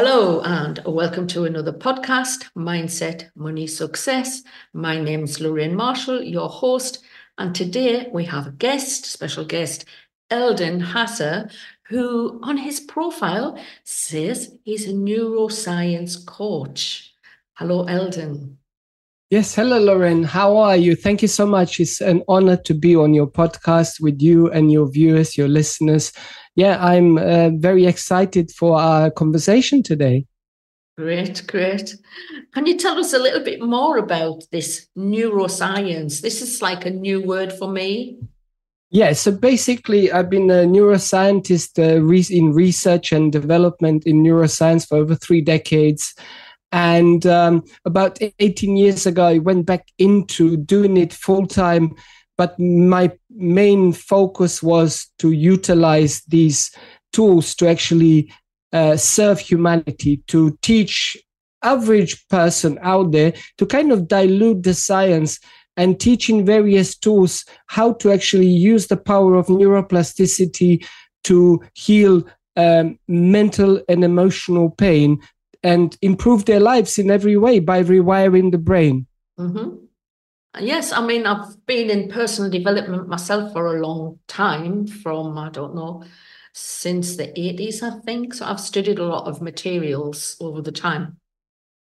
Hello, and welcome to another podcast, Mindset Money Success. My name is Lorraine Marshall, your host, and today we have a guest, special guest, Eldon Hasser, who on his profile says he's a neuroscience coach. Hello, Eldon. Yes, hello, Lauren. How are you? Thank you so much. It's an honor to be on your podcast with you and your viewers, your listeners. Yeah, I'm uh, very excited for our conversation today. Great, great. Can you tell us a little bit more about this neuroscience? This is like a new word for me. Yeah, so basically, I've been a neuroscientist uh, in research and development in neuroscience for over three decades. And um, about 18 years ago, I went back into doing it full time. But my main focus was to utilize these tools to actually uh, serve humanity, to teach average person out there to kind of dilute the science and teaching various tools how to actually use the power of neuroplasticity to heal um, mental and emotional pain and improve their lives in every way by rewiring the brain. Mm-hmm. Yes, I mean, I've been in personal development myself for a long time, from, I don't know, since the 80s, I think. So I've studied a lot of materials over the time.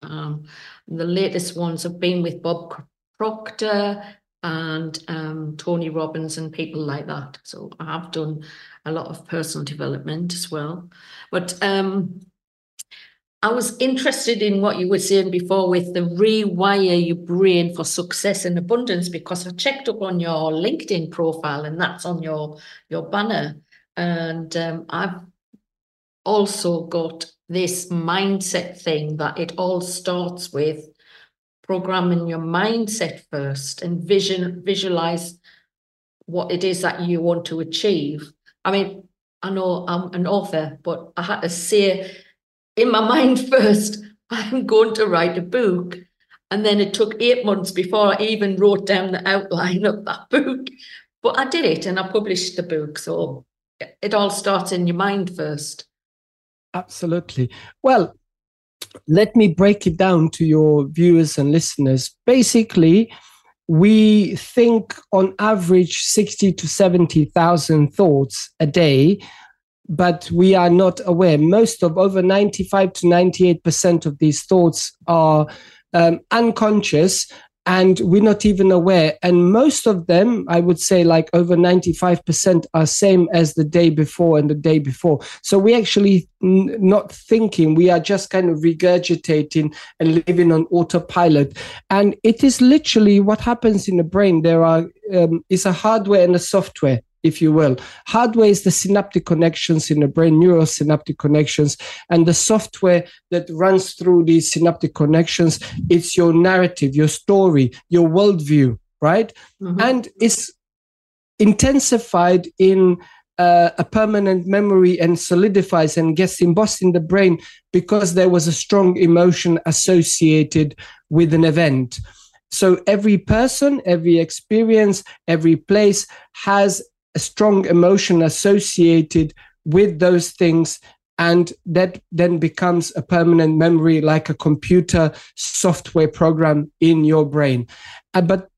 Um, the latest ones have been with Bob Proctor and um, Tony Robbins and people like that. So I have done a lot of personal development as well. But um, I was interested in what you were saying before with the rewire your brain for success and abundance because I checked up on your LinkedIn profile and that's on your your banner. And um, I've also got this mindset thing that it all starts with programming your mindset first and vision visualize what it is that you want to achieve. I mean, I know I'm an author, but I had to say in my mind first, I'm going to write a book. And then it took eight months before I even wrote down the outline of that book. But I did it and I published the book. So it all starts in your mind first. Absolutely. Well, let me break it down to your viewers and listeners. Basically, we think on average 60 to 70,000 thoughts a day but we are not aware. Most of over 95 to 98% of these thoughts are um, unconscious and we're not even aware. And most of them, I would say like over 95% are same as the day before and the day before. So we actually n- not thinking, we are just kind of regurgitating and living on autopilot. And it is literally what happens in the brain. There are, um, is a hardware and a software if you will. Hardware is the synaptic connections in the brain, neurosynaptic connections, and the software that runs through these synaptic connections. It's your narrative, your story, your worldview, right? Mm-hmm. And it's intensified in uh, a permanent memory and solidifies and gets embossed in the brain because there was a strong emotion associated with an event. So every person, every experience, every place has a strong emotion associated with those things and that then becomes a permanent memory like a computer software program in your brain. Uh, but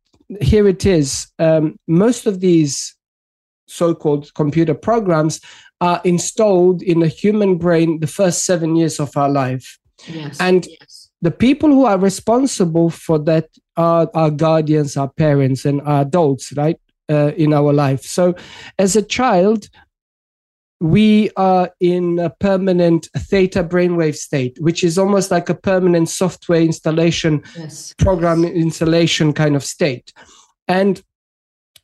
here it is. Um, most of these so-called computer programs are installed in the human brain the first seven years of our life. Yes, and yes. the people who are responsible for that are our guardians our parents and our adults right uh, in our life. So, as a child, we are in a permanent theta brainwave state, which is almost like a permanent software installation, yes. program installation kind of state. And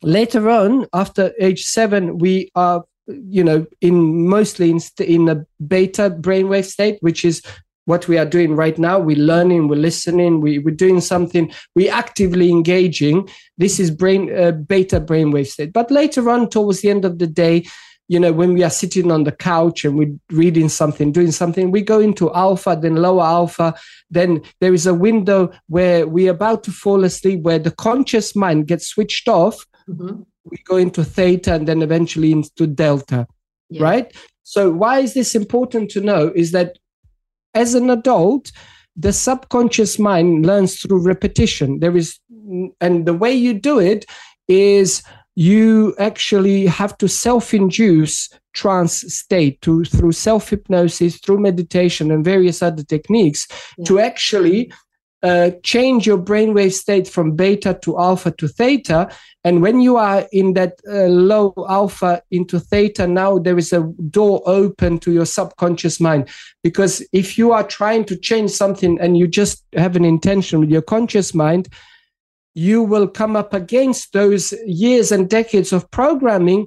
later on, after age seven, we are you know in mostly in, in a beta brainwave state which is what we are doing right now. We're learning, we're listening, we, we're doing something, we're actively engaging. This is brain uh, beta brainwave state. But later on, towards the end of the day, you know, when we are sitting on the couch and we're reading something, doing something, we go into alpha, then lower alpha. Then there is a window where we're about to fall asleep, where the conscious mind gets switched off. Mm-hmm. We go into theta and then eventually into delta, yeah. right? So, why is this important to know? Is that as an adult, the subconscious mind learns through repetition. There is, and the way you do it is you actually have to self-induce trance state to through self-hypnosis through meditation and various other techniques yeah. to actually uh, change your brainwave state from beta to alpha to theta and when you are in that uh, low alpha into theta now there is a door open to your subconscious mind because if you are trying to change something and you just have an intention with your conscious mind you will come up against those years and decades of programming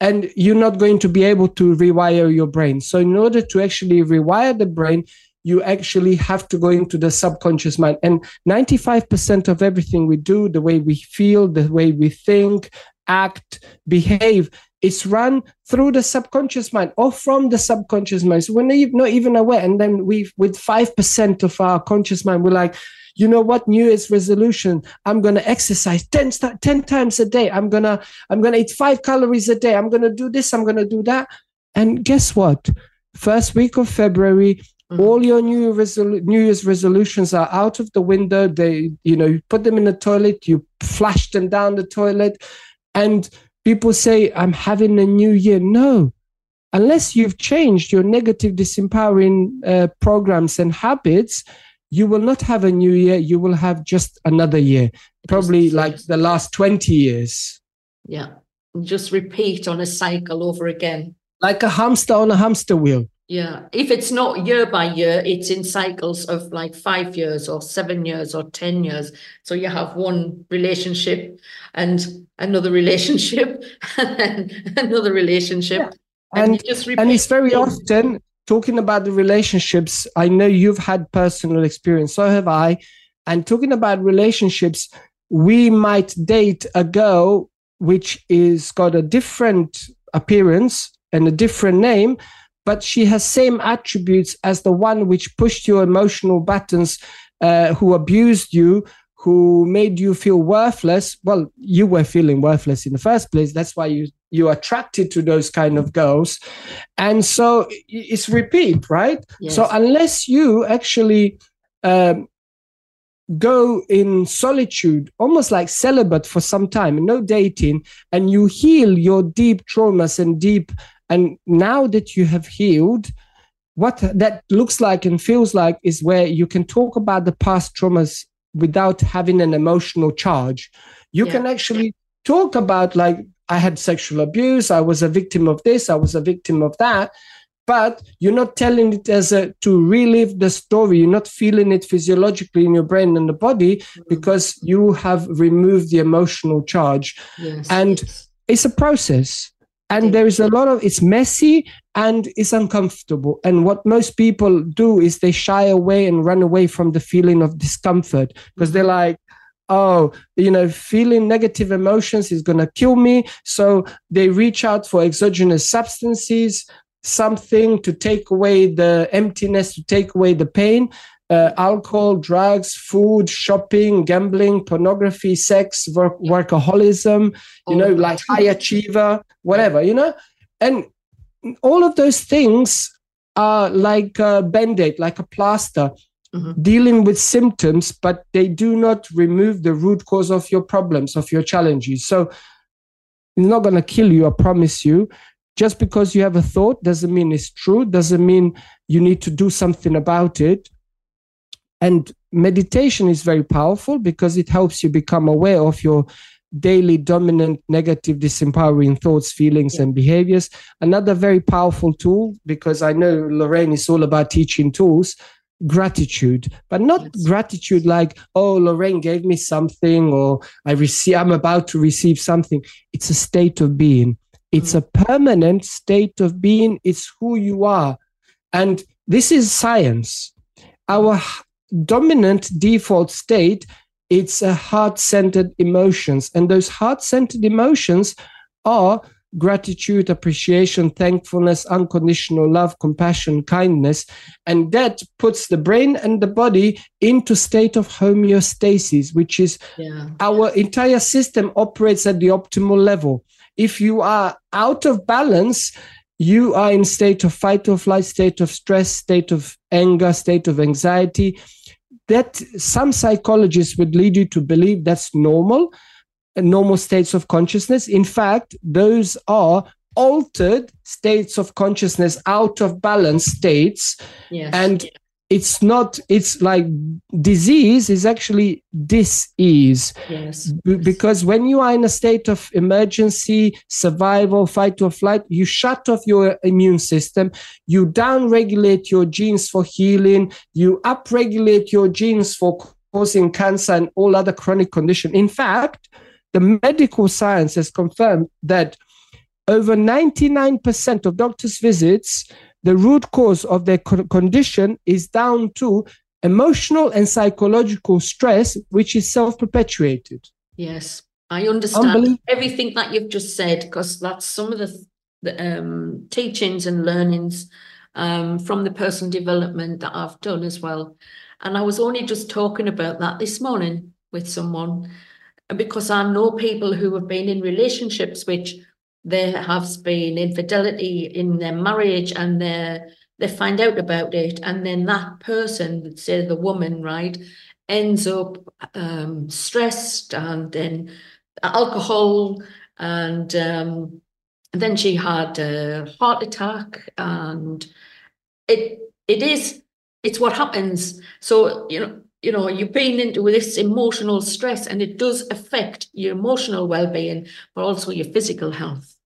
and you're not going to be able to rewire your brain. So, in order to actually rewire the brain, you actually have to go into the subconscious mind. And 95% of everything we do, the way we feel, the way we think, act, behave, it's run through the subconscious mind or from the subconscious mind. So we're not even aware. And then we, with 5% of our conscious mind, we're like, you know what? New year's resolution. I'm going to exercise 10, 10 times a day. I'm going to i'm going to eat 5 calories a day. I'm going to do this. I'm going to do that. And guess what? First week of february mm-hmm. all your new resolu- new year's resolutions are out of the window. They you know you put them in the toilet you flush them down the toilet and people say i'm having a new year. No. Unless you've changed your negative disempowering uh, programs and habits you will not have a new year. You will have just another year. Probably like the last 20 years. Yeah. Just repeat on a cycle over again. Like a hamster on a hamster wheel yeah if it's not year by year it's in cycles of like five years or seven years or ten years so you have one relationship and another relationship and another relationship yeah. and, and, and it's very often talking about the relationships, I know you've had personal experience, so have I. And talking about relationships, we might date a girl which is got a different appearance and a different name, but she has same attributes as the one which pushed your emotional buttons, uh, who abused you, who made you feel worthless. Well you were feeling worthless in the first place. That's why you you're attracted to those kind of girls. And so it's repeat right? Yes. so unless you actually um, go in solitude almost like celibate for some time no dating and you heal your deep traumas and deep and now that you have healed what that looks like and feels like is where you can talk about the past traumas without having an emotional charge. You yeah. can actually talk about, like, I had sexual abuse, I was a victim of this, I was a victim of that. But you're not telling it as a to relive the story. You're not feeling it physiologically in your brain and the body mm-hmm. because you have removed the emotional charge. Yes, and yes. it's a process and there is a lot of it's messy and it's uncomfortable and what most people do is they shy away and run away from the feeling of discomfort because they're like oh you know feeling negative emotions is going to kill me so they reach out for exogenous substances something to take away the emptiness to take away the pain uh, alcohol, drugs, food, shopping, gambling, pornography, sex, work, workaholism, you know, like high achiever, whatever, you know? And all of those things are like a band aid, like a plaster, mm-hmm. dealing with symptoms, but they do not remove the root cause of your problems, of your challenges. So it's not going to kill you, I promise you. Just because you have a thought doesn't mean it's true, doesn't mean you need to do something about it. And meditation is very powerful because it helps you become aware of your daily dominant negative disempowering thoughts feelings yeah. and behaviors. Another very powerful tool because i know lorraine is all about teaching tools gratitude. But not yes. gratitude like oh lorraine gave me something or i receive i'm about to receive something. It's a state of being it's a permanent state of being. It's who you are. And this is science. Our dominant default state it's a heart-centered emotions. And those heart-centered emotions are gratitude appreciation thankfulness unconditional love compassion kindness. And that puts the brain and the body into state of homeostasis which is yeah. our entire system operates at the optimal level if you are out of balance you are in state of fight or flight, state of stress, state of anger, state of anxiety. That some psychologists would lead you to believe that's normal, normal states of consciousness. In fact, those are altered states of consciousness, out of balance states. Yes. And it's not it's like disease is actually disease. Yes. Because when you are in a state of emergency survival fight or flight you shut off your immune system you down regulate your genes for healing you upregulate your genes for causing cancer and all other chronic condition. In fact the medical science has confirmed that over 99% of doctors visits the root cause of their condition is down to emotional and psychological stress, which is self perpetuated. Yes, I understand everything that you've just said because that's some of the, the um, teachings and learnings um, from the personal development that I've done as well. And I was only just talking about that this morning with someone because I know people who have been in relationships which there has been infidelity in their marriage and they they find out about it. And then that person say the woman right ends up um, stressed and then alcohol and um, then she had a heart attack. And it it is it's what happens. So you know you know you've been into this emotional stress and it does affect your emotional well-being but also your physical health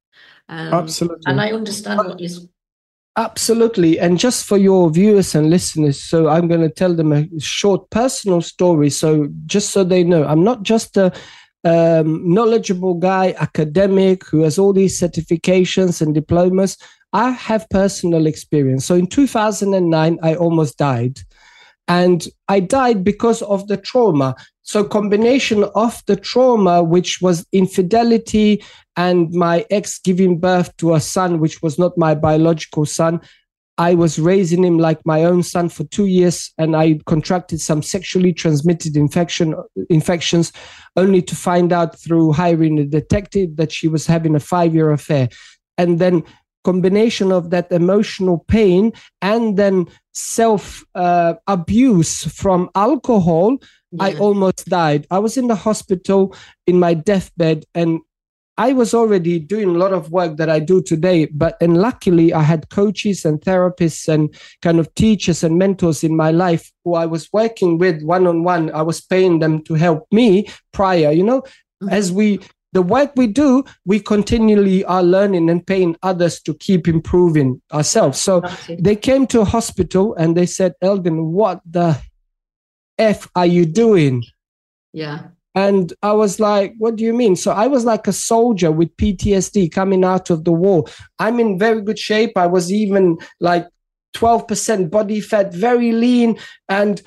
um, absolutely. and i understand what you absolutely. And just for your viewers and listeners so i'm going to tell them a short personal story. So just so they know i'm not just a um, knowledgeable guy academic who has all these certifications and diplomas. I have personal experience. So in 2009 i almost died. And i died because of the trauma so combination of the trauma which was infidelity and my ex giving birth to a son which was not my biological son i was raising him like my own son for 2 years and i contracted some sexually transmitted infection infections only to find out through hiring a detective that she was having a 5 year affair. And then combination of that emotional pain and then self uh, abuse from alcohol yeah. i almost died i was in the hospital in my deathbed and i was already doing a lot of work that i do today but and luckily i had coaches and therapists and kind of teachers and mentors in my life who i was working with one on one i was paying them to help me prior you know mm-hmm. as we the work we do, we continually are learning and paying others to keep improving ourselves. So they came to a hospital and they said, Eldon, what the F are you doing? Yeah. And I was like, what do you mean? So I was like a soldier with PTSD coming out of the war. I'm in very good shape. I was even like 12% body fat, very lean. And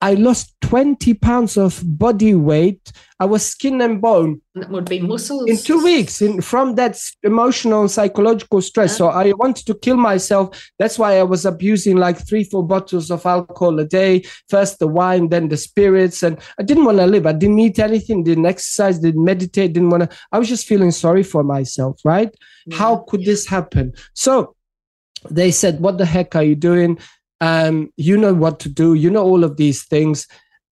I lost 20 pounds of body weight. I was skin and bone. That would be muscles. In two weeks, in, from that emotional and psychological stress. Yeah. So I wanted to kill myself. That's why I was abusing like three, four bottles of alcohol a day. First the wine, then the spirits. And I didn't want to live. I didn't eat anything, didn't exercise, didn't meditate, didn't want to. I was just feeling sorry for myself, right? Yeah. How could this happen? So they said, What the heck are you doing? Um, you know what to do, you know all of these things.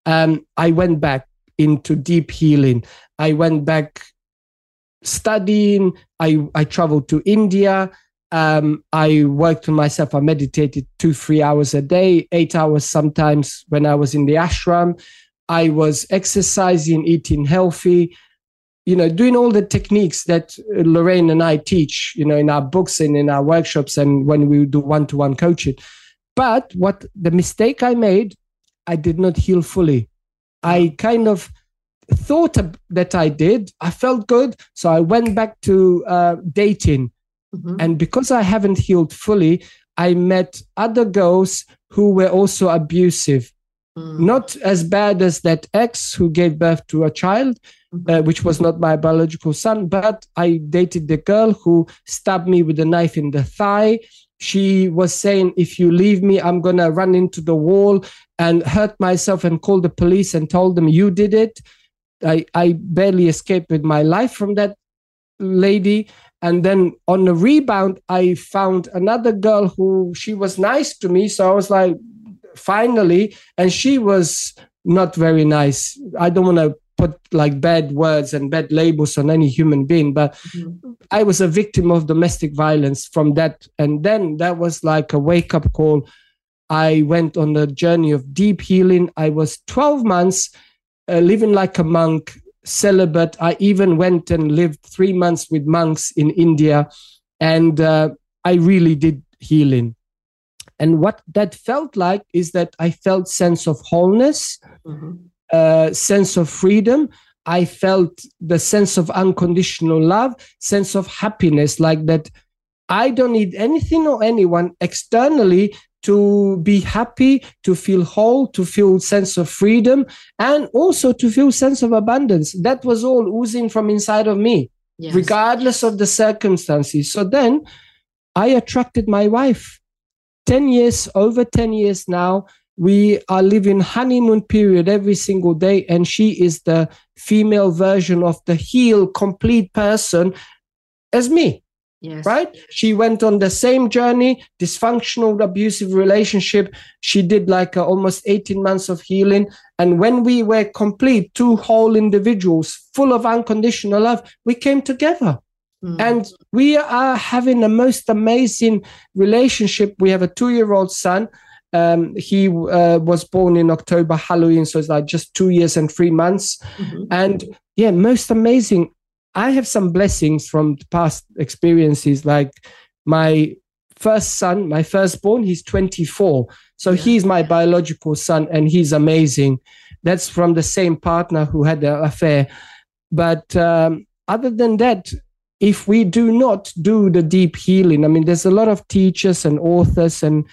Um, I went back into deep healing. I went back studying. I, I traveled to India. Um, I worked on myself. I meditated two, three hours a day, eight hours sometimes when I was in the ashram. I was exercising, eating healthy, you know, doing all the techniques that Lorraine and I teach, you know, in our books and in our workshops and when we do one to one coaching. But what the mistake I made, I did not heal fully. I kind of thought that I did. I felt good. So I went back to uh, dating. Mm-hmm. And because I haven't healed fully, I met other girls who were also abusive. Mm. Not as bad as that ex who gave birth to a child, mm-hmm. uh, which was not my biological son, but I dated the girl who stabbed me with a knife in the thigh she was saying, if you leave me, I'm going to run into the wall and hurt myself and call the police and told them you did it. I, I barely escaped with my life from that lady. and then on the rebound i found another girl who she was nice to me so i was like finally and she was not very nice i don't want to put like bad words and bad labels on any human being but mm-hmm. i was a victim of domestic violence from that. And then that was like a wake up call. I went on a journey of deep healing. I was 12 months uh, living like a monk celibate. I even went and lived 3 months with monks in india. And uh, i really did healing. And what that felt like is that i felt sense of wholeness. Mm-hmm uh, sense of freedom. I felt the sense of unconditional love, sense of happiness, like that. I don't need anything or anyone externally to be happy, to feel whole, to feel sense of freedom, and also to feel sense of abundance. That was all oozing from inside of me, yes. regardless of the circumstances. So then I attracted my wife. 10 years, over 10 years now, we are living honeymoon period every single day and she is the female version of the healed complete person as me yes. right? She went on the same journey dysfunctional abusive relationship. She did like almost 18 months of healing. And when we were complete two whole individuals full of unconditional love we came together. Mm. and we are having the most amazing relationship. We have a two year old son um, he uh, was born in October, Halloween, so it's like just two years and three months. Mm-hmm. And yeah, most amazing. I have some blessings from past experiences. Like my first son, my firstborn, he's 24. So yeah. he's my biological son and he's amazing. That's from the same partner who had the affair. But um, other than that, if we do not do the deep healing, I mean, there's a lot of teachers and authors and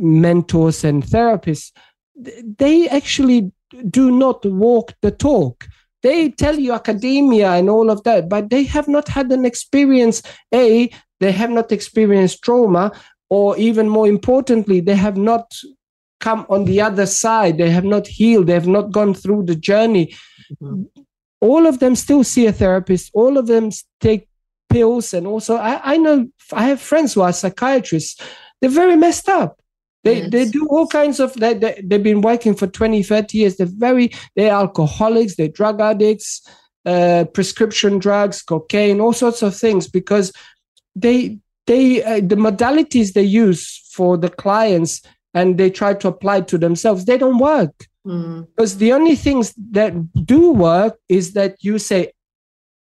mentors and therapists, they actually do not walk the talk. They tell you academia and all of that, but they have not had an experience. A, they have not experienced trauma, or even more importantly, they have not come on the other side. They have not healed. They have not gone through the journey. Mm-hmm. All of them still see a therapist. All of them take pills. And also, I, I know I have friends who are psychiatrists. They're very messed up. They, yes. they do all kinds of they, they, they've been working for 20 30 years. They're very they're alcoholics they're drug addicts uh, prescription drugs cocaine all sorts of things because they they uh, the modalities they use for the clients and they try to apply to themselves they don't work. Mm. because the only things that do work is that you say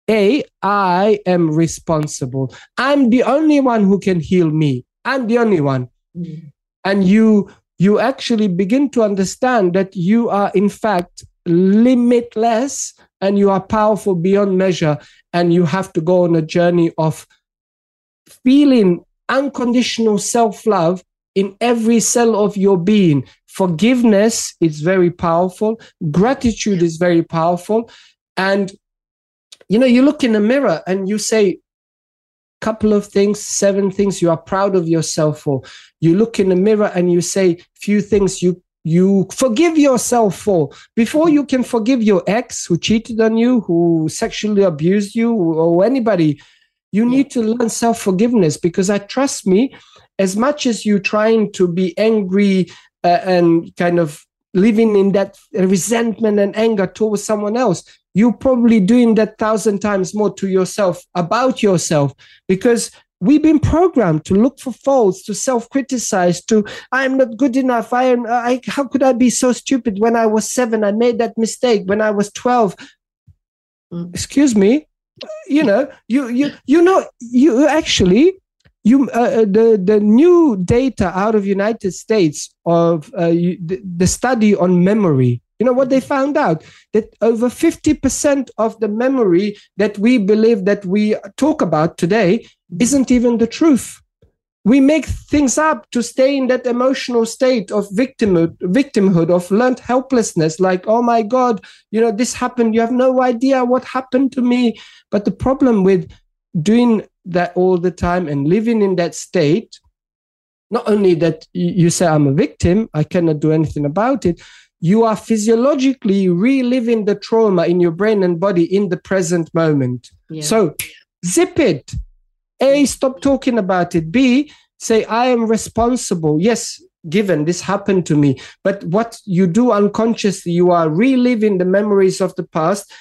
a i am responsible. I'm the only one who can heal me. I'm the only one. Mm and you you actually begin to understand that you are in fact limitless and you are powerful beyond measure. And you have to go on a journey of feeling unconditional self-love in every cell of your being. Forgiveness is very powerful. Gratitude is very powerful. And you know you look in the mirror and you say couple of things, seven things you are proud of yourself for. You look in the mirror and you say few things you you forgive yourself for before you can forgive your ex who cheated on you, who sexually abused you, or anybody. You need to learn self forgiveness because I trust me, as much as you trying to be angry uh, and kind of living in that resentment and anger towards someone else, you're probably doing that thousand times more to yourself about yourself because we've been programmed to look for faults to self-criticize to i'm not good enough i am I, how could i be so stupid when i was seven i made that mistake when i was 12 mm. excuse me you know you you you know you actually you uh, uh the the new data out of united states of uh, you, the, the study on memory you know what they mm-hmm. found out? That over 50% of the memory that we believe that we talk about today mm-hmm. isn't even the truth. We make things up to stay in that emotional state of victimhood, victimhood of learned helplessness, like, oh my God, you know, this happened. You have no idea what happened to me. But the problem with doing that all the time and living in that state, not only that you say, I'm a victim, I cannot do anything about it, you are physiologically reliving the trauma in your brain and body in the present moment. Yeah. So zip it. A, stop talking about it. B, say, I am responsible. Yes, given this happened to me. But what you do unconsciously, you are reliving the memories of the past,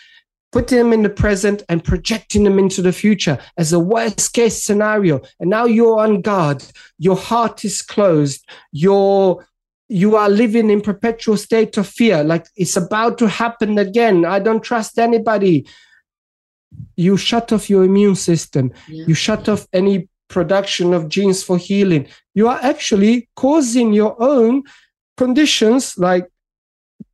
putting them in the present and projecting them into the future as a worst case scenario. And now you're on guard. Your heart is closed. Your you are living in perpetual state of fear. Like it's about to happen again. I don't trust anybody. You shut off your immune system. Yeah. you shut off any production of genes for healing. You are actually causing your own conditions like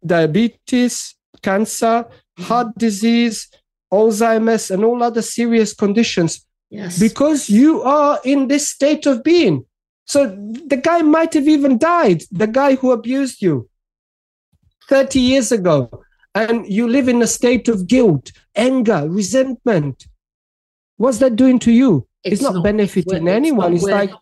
diabetes cancer mm-hmm. heart disease alzheimer's and all other serious conditions. Yes. Because you are in this state of being so the guy might have even died, the guy who abused you 30 years ago. And you live in a state of guilt, anger, resentment. What's that doing to you? It's, it's not, not, benefiting anyone. It's, it's like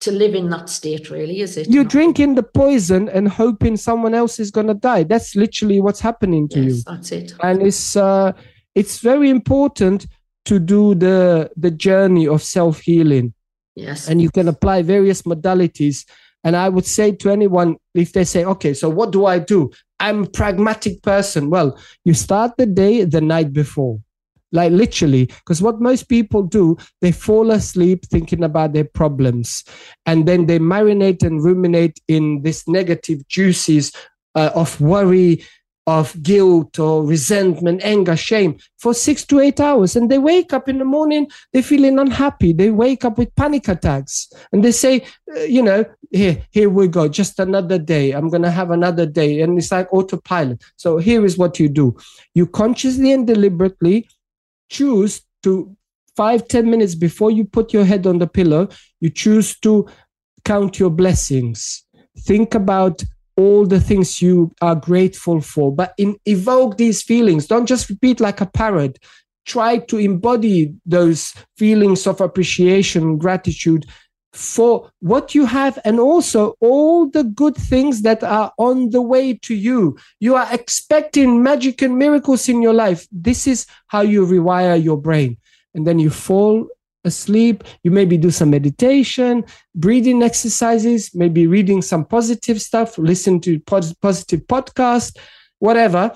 to live in that state, really, is it? You're not? drinking the poison and hoping someone else is going to die. That's literally what's happening to yes, you. That's it. And it's uh, it's very important to do the the journey of self healing. Yes. And you can apply various modalities. And I would say to anyone, if they say, okay, so what do I do? I'm a pragmatic person. Well, you start the day the night before, like literally, because what most people do, they fall asleep thinking about their problems. And then they marinate and ruminate in this negative juices uh, of worry, of guilt or resentment, anger, shame for six to eight hours. And they wake up in the morning, they're feeling unhappy. They wake up with panic attacks and they say, uh, you know, here, here we go, just another day. I'm going to have another day. And it's like autopilot. So here is what you do you consciously and deliberately choose to five ten minutes before you put your head on the pillow, you choose to count your blessings. Think about all the things you are grateful for, but in, evoke these feelings. Don't just repeat like a parrot. Try to embody those feelings of appreciation, gratitude for what you have, and also all the good things that are on the way to you. You are expecting magic and miracles in your life. This is how you rewire your brain. And then you fall asleep. You maybe do some meditation, breathing exercises, maybe reading some positive stuff, listen to positive podcast, whatever.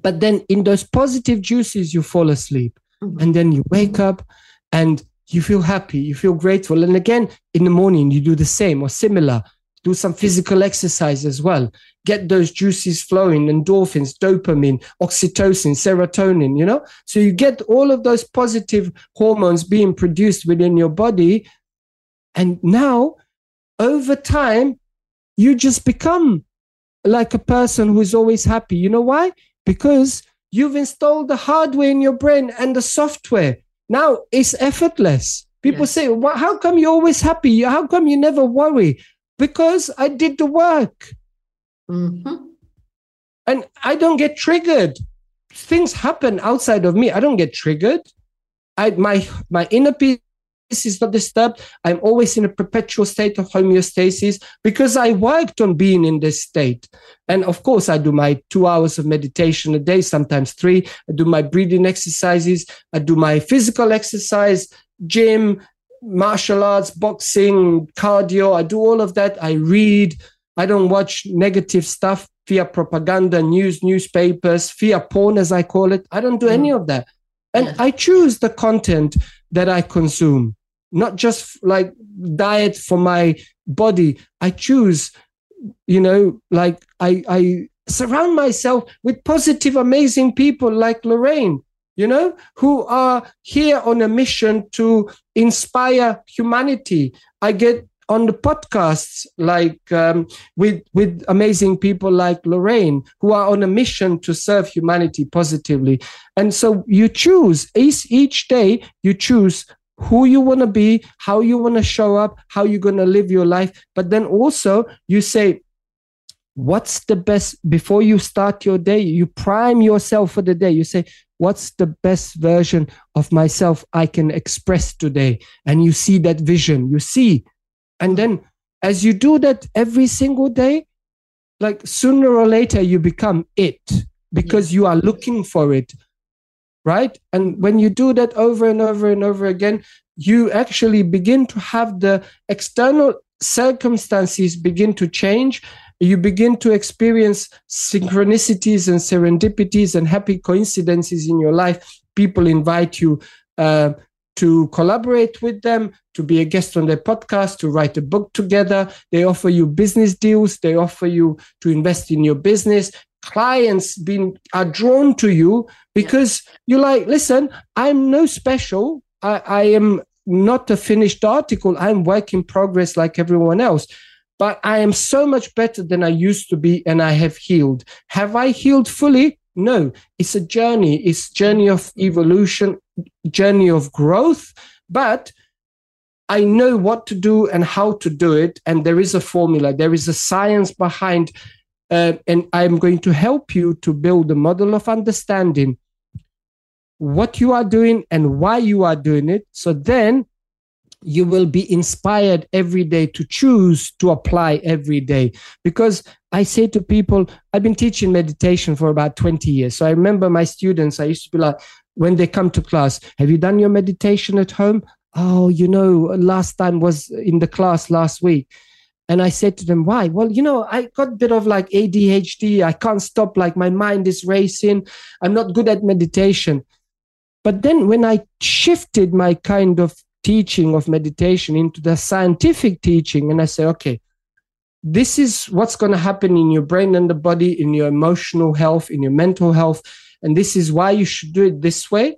But then in those positive juices, you fall asleep. Mm-hmm. And then you wake up and you feel happy, you feel grateful. And again, in the morning, you do the same or similar. Do some physical exercise as well get those juices flowing, endorphins, dopamine, oxytocin, serotonin, you know? So you get all of those positive hormones being produced within your body. And now, over time, you just become like a person who is always happy. You know why? Because you've installed the hardware in your brain and the software. Now it's effortless. People yes. say, well, How come you're always happy? How come you never worry? Because I did the work. Mm-hmm. And I don't get triggered. Things happen outside of me. I don't get triggered. I my my inner peace is not disturbed. I'm always in a perpetual state of homeostasis because I worked on being in this state. And of course, I do my two hours of meditation a day, sometimes three. I do my breathing exercises. I do my physical exercise, gym, martial arts, boxing, cardio. I do all of that. I read. I don't watch negative stuff, fear propaganda, news, newspapers, fear porn, as I call it. I don't do mm. any of that. And I choose the content that I consume, not just like diet for my body. I choose, you know, like I, I surround myself with positive, amazing people like Lorraine, you know, who are here on a mission to inspire humanity. I get on the podcasts like um, with with amazing people like Lorraine who are on a mission to serve humanity positively. And so you choose each, each day you choose who you want to be how you want to show up how you're going to live your life. But then also you say what's the best before you start your day you prime yourself for the day. You say what's the best version of myself i can express today and you see that vision you see and then as you do that every single day, like sooner or later you become it because you are looking for it. right? And when you do that over and over and over again, you actually begin to have the external circumstances begin to change. You begin to experience synchronicities and serendipities and happy coincidences in your life. People invite you uh, to collaborate with them, to be a guest on their podcast, to write a book together. They offer you business deals. They offer you to invest in your business. Clients being are drawn to you because you're like, listen, I'm no special. I, I am not a finished article. I'm work in progress like everyone else. But I am so much better than I used to be, and I have healed. Have I healed fully? No, it's a journey. It's journey of evolution, journey of growth. But I know what to do and how to do it, and there is a formula. There is a science behind, uh, and I'm going to help you to build a model of understanding what you are doing and why you are doing it. So then you will be inspired every day to choose to apply every day. Because I say to people, I've been teaching meditation for about 20 years. So I remember my students, I used to be like, when they come to class, have you done your meditation at home? Oh, you know, last time was in the class last week. And I said to them, why? Well, you know, I got a bit of like ADHD. I can't stop, like my mind is racing. I'm not good at meditation. But then when I shifted my kind of teaching of meditation into the scientific teaching, and I say, okay, this is what's going to happen in your brain and the body, in your emotional health, in your mental health. And this is why you should do it this way.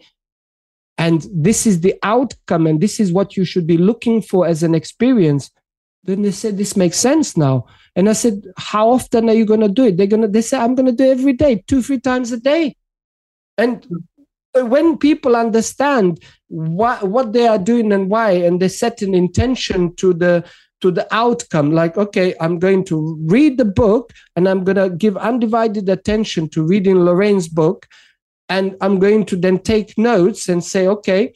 And this is the outcome, and this is what you should be looking for as an experience. Then they said, This makes sense now. And I said, How often are you going to do it? They're going to, they say, I'm going to do it every day, two, three times a day. And when people understand what what they are doing and why and they set an intention to the to the outcome like okay i'm going to read the book and i'm going to give undivided attention to reading lorraine's book and i'm going to then take notes and say okay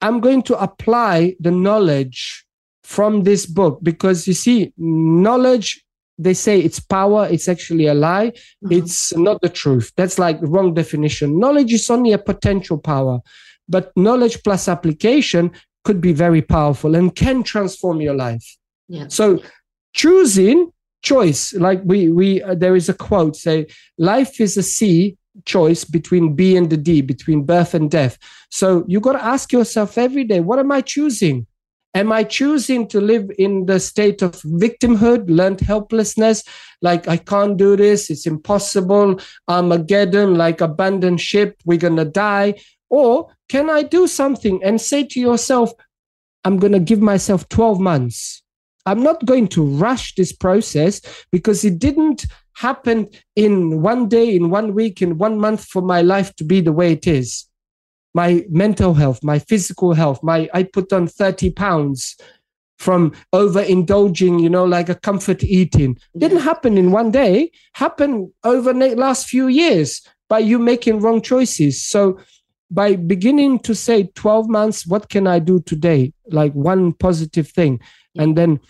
i'm going to apply the knowledge from this book. Because you see knowledge they say it's power it's actually a lie mm-hmm. it's not the truth. That's like the wrong definition. Knowledge is only a potential power but knowledge plus application could be very powerful and can transform your life. Yeah. so choosing choice like we we uh, there is a quote say life is a c choice between b and the d between birth and death. So you got to ask yourself every day what am i choosing Am I choosing to live in the state of victimhood, learned helplessness, like I can't do this, it's impossible, Armageddon, like abandoned ship, we're gonna die? Or can I do something and say to yourself, I'm gonna give myself 12 months. I'm not going to rush this process because it didn't happen in one day, in one week, in one month for my life to be the way it is my mental health, my physical health. My I put on 30 pounds from overindulging, you know, like a comfort eating. Didn't happen in one day, happened over the last few years by you making wrong choices. So by beginning to say 12 months, what can I do today? Like one positive thing. And then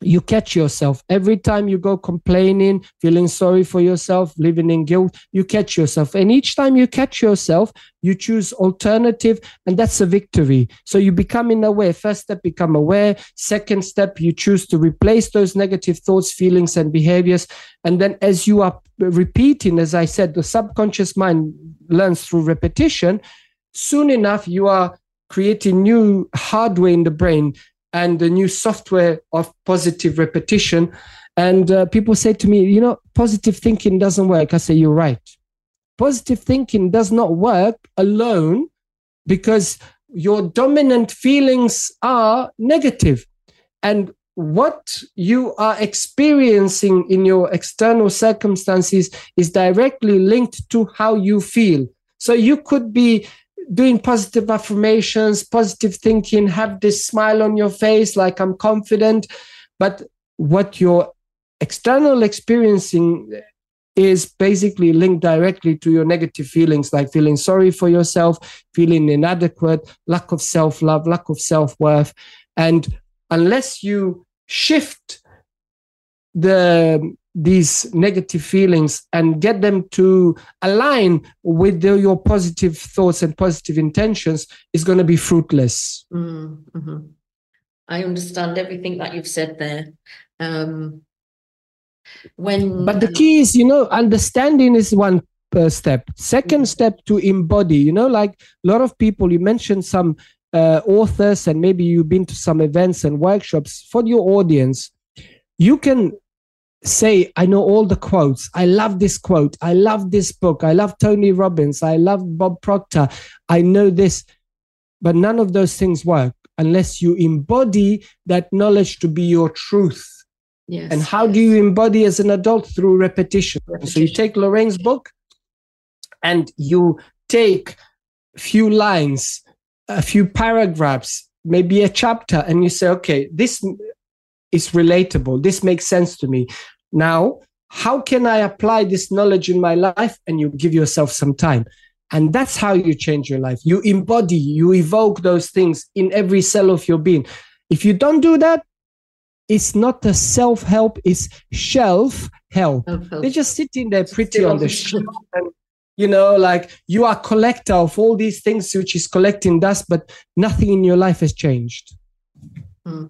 you catch yourself. Every time you go complaining feeling sorry for yourself living in guilt you catch yourself. And each time you catch yourself you choose alternative and that's a victory. So you becoming aware. First step become aware. Second step you choose to replace those negative thoughts feelings and behaviors. And then as you are repeating as i said the subconscious mind learns through repetition soon enough you are creating new hardware in the brain and the new software of positive repetition. And uh, people say to me, you know, positive thinking doesn't work. I say, you're right. Positive thinking does not work alone because your dominant feelings are negative. And what you are experiencing in your external circumstances is directly linked to how you feel. So you could be doing positive affirmations, positive thinking, have this smile on your face, like I'm confident. But what you're external experiencing is basically linked directly to your negative feelings, like feeling sorry for yourself, feeling inadequate, lack of self love, lack of self worth. And unless you shift the these negative feelings and get them to align with the, your positive thoughts and positive intentions is going to be fruitless. Mm-hmm. I understand everything that you've said there. Um, when, but the key is, you know, understanding is one uh, step. 2nd mm-hmm. step to embody. You know, like a lot of people. You mentioned some uh, authors, and maybe you've been to some events and workshops for your audience. You can say, I know all the quotes. I love this quote. I love this book. I love Tony Robbins. I love Bob Proctor. I know this. But none of those things work unless you embody that knowledge to be your truth. Yes. And how do you embody as an adult? Through repetition. repetition. So you take Loraine's book and you take a few lines, a few paragraphs, maybe a chapter, and you say, okay, this is relatable. This makes sense to me. Now, how can I apply this knowledge in my life? And you give yourself some time. And that's how you change your life. You embody, you evoke those things in every cell of your being. If you don't do that, it's not a self help, it's shelf help. They're just sitting there pretty on the shelf. And, you know, like you are collector of all these things which is collecting dust, but nothing in your life has changed. Hmm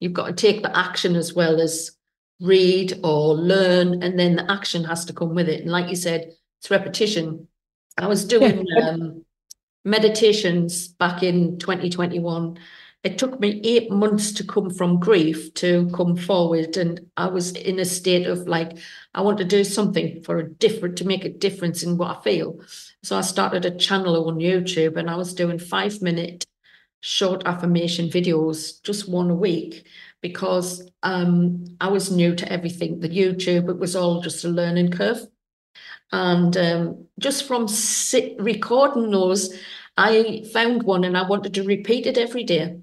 you've got to take the action as well as read or learn, and then the action has to come with it. And like you said, it's repetition. I was doing um, meditations back in 2021. It took me eight months to come from grief to come forward. And I was in a state of like, I want to do something for a different, to make a difference in what I feel. So I started a channel on YouTube and I was doing five minute short affirmation videos, just one a week, because um, I was new to everything. The YouTube, it was all just a learning curve. And um, just from sit, recording those, I found one and I wanted to repeat it every day.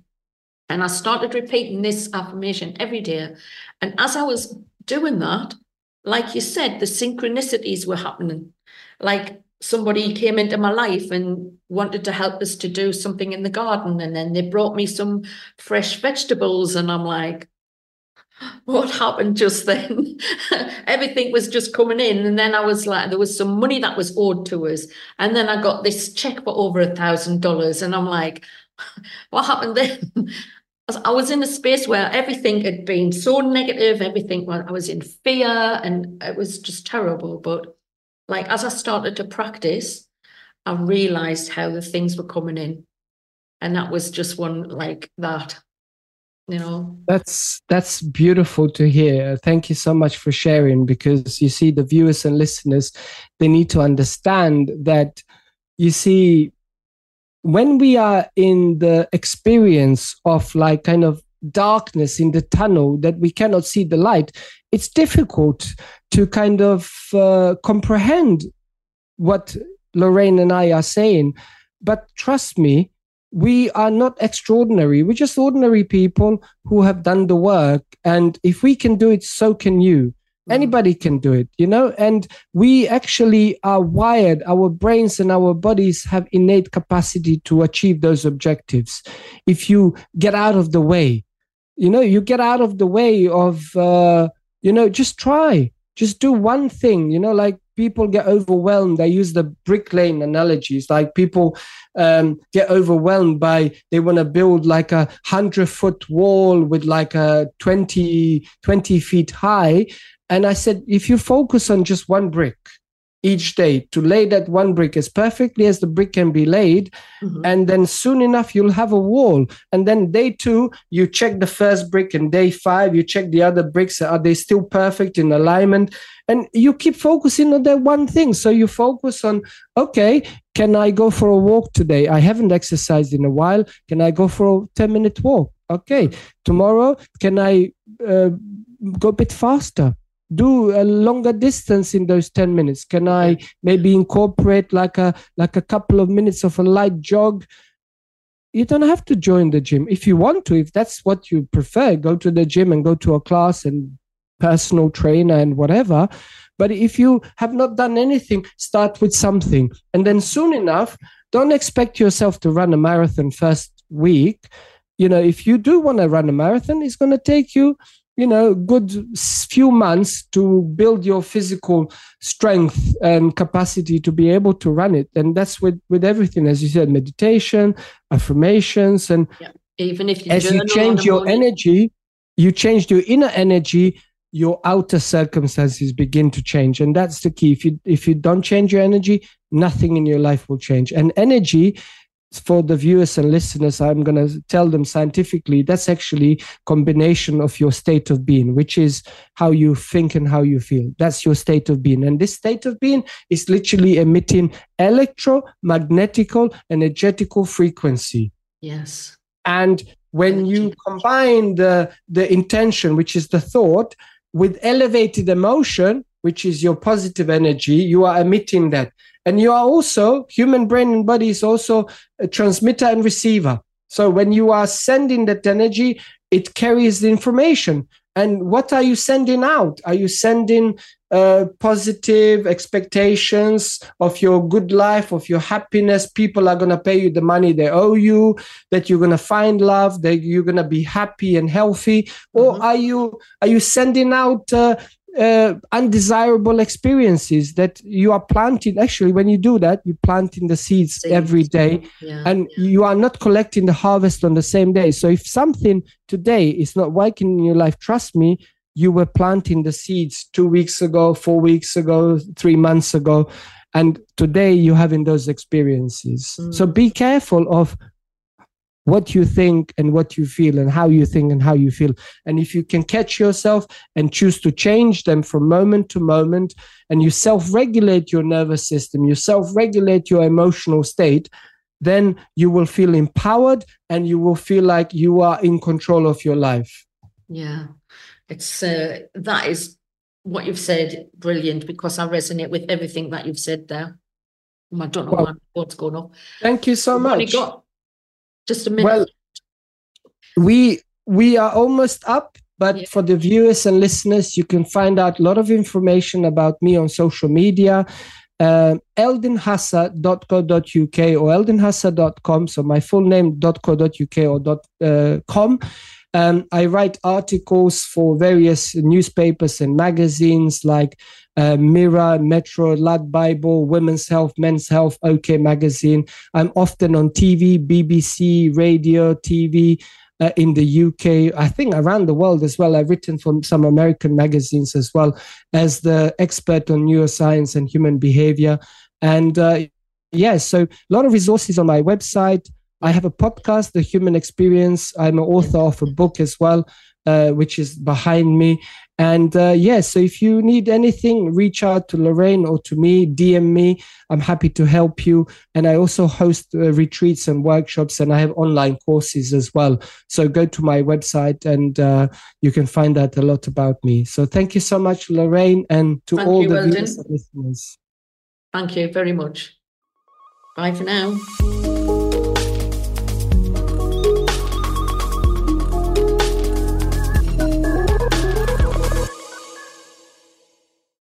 And I started repeating this affirmation every day. And as I was doing that, like you said, the synchronicities were happening. Like somebody came into my life and wanted to help us to do something in the garden and then they brought me some fresh vegetables and i'm like what happened just then everything was just coming in and then i was like there was some money that was owed to us and then i got this check for over a thousand dollars and i'm like what happened then I was in a space where everything had been so negative, everything, I was in fear and it was just terrible. But like as I started to practice, I realized how the things were coming in. And that was just one like that, you know. That's that's beautiful to hear. Thank you so much for sharing because you see the viewers and listeners, they need to understand that you see when we are in the experience of like kind of darkness in the tunnel that we cannot see the light it's difficult to kind of uh, comprehend what Loraine and I are saying. But trust me, we are not extraordinary. We're just ordinary people who have done the work. And if we can do it, so can you. Mm. Anybody can do it, you know? And we actually are wired, our brains and our bodies have innate capacity to achieve those objectives. If you get out of the way, you know, you get out of the way of, uh, you know, just try just do one thing you know like people get overwhelmed. They use the brick lane analogies like people um, get overwhelmed by they want to build like a 100 foot wall with like a 20 20 feet high. And i said if you focus on just one brick each day. To lay that one brick as perfectly as the brick can be laid mm-hmm. and then soon enough you'll have a wall. And then day two you check the first brick and day five you check the other bricks. Are they still perfect in alignment? And you keep focusing on that one thing. So you focus on okay can i go for a walk today? I haven't exercised in a while. Can i go for a 10 minute walk? Okay. Tomorrow can i uh, go a bit faster do a longer distance in those 10 minutes? Can i maybe incorporate like a like a couple of minutes of a light jog? You don't have to join the gym. If you want to if that's what you prefer go to the gym and go to a class and personal trainer and whatever. But if you have not done anything start with something. And then soon enough don't expect yourself to run a marathon first week. You know if you do want to run a marathon it's going to take you you know good few months to build your physical strength and capacity to be able to run it and that's with with everything as you said meditation affirmations and yeah. even if you as you change your morning. energy you change your inner energy your outer circumstances begin to change and that's the key if you if you don't change your energy nothing in your life will change and energy for the viewers and listeners i'm going to tell them scientifically that's actually combination of your state of being which is how you think and how you feel. That's your state of being. And this state of being is literally emitting electromagnetical energetical frequency. Yes. And when you combine the the intention which is the thought with elevated emotion which is your positive energy you are emitting that and you are also, human brain and body is also a transmitter and receiver. So when you are sending that energy, it carries the information. And what are you sending out? Are you sending uh, positive expectations of your good life, of your happiness? People are going to pay you the money they owe you, that you're going to find love, that you're going to be happy and healthy, or mm-hmm. are you are you sending out uh, uh, undesirable experiences that you are planting. Actually, when you do that, you're planting the seeds, seeds. every day, yeah, and yeah. you are not collecting the harvest on the same day. So if something today is not working in your life, trust me, you were planting the seeds two weeks ago, four weeks ago, three months ago. And today you're having those experiences. Mm. So be careful of what you think and what you feel and how you think and how you feel. And if you can catch yourself and choose to change them from moment to moment, and you self regulate your nervous system, you self regulate your emotional state, then you will feel empowered and you will feel like you are in control of your life. Yeah, it's uh, that is what you've said brilliant because I resonate with everything that you've said there. I don't know well, what's going on. Thank you so much. Just a minute. Well, we we are almost up, but yeah. for the viewers and listeners, you can find out a lot of information about me on social media. Uh, eldinhassa.co.uk or eldinhassa.com. So my full name .co.uk or dot, uh, .com. Um, I write articles for various newspapers and magazines like uh, Mirror, Metro, Lad Bible, Women's Health, Men's Health, OK Magazine. I'm often on TV, BBC, radio, TV. Uh, in the UK, I think around the world as well. I've written for some American magazines as well as the expert on neuroscience and human behavior. And uh, yeah, so a lot of resources on my website. I have a podcast, The Human Experience. I'm an author of a book as well, uh, which is behind me. And uh, yes, yeah, so if you need anything, reach out to Loraine or to me, DM me. I'm happy to help you. And I also host uh, retreats and workshops, and I have online courses as well. So go to my website and uh, you can find out a lot about me. So thank you so much, Loraine, and to thank all you, the viewers and listeners. Thank you very much. Bye for now.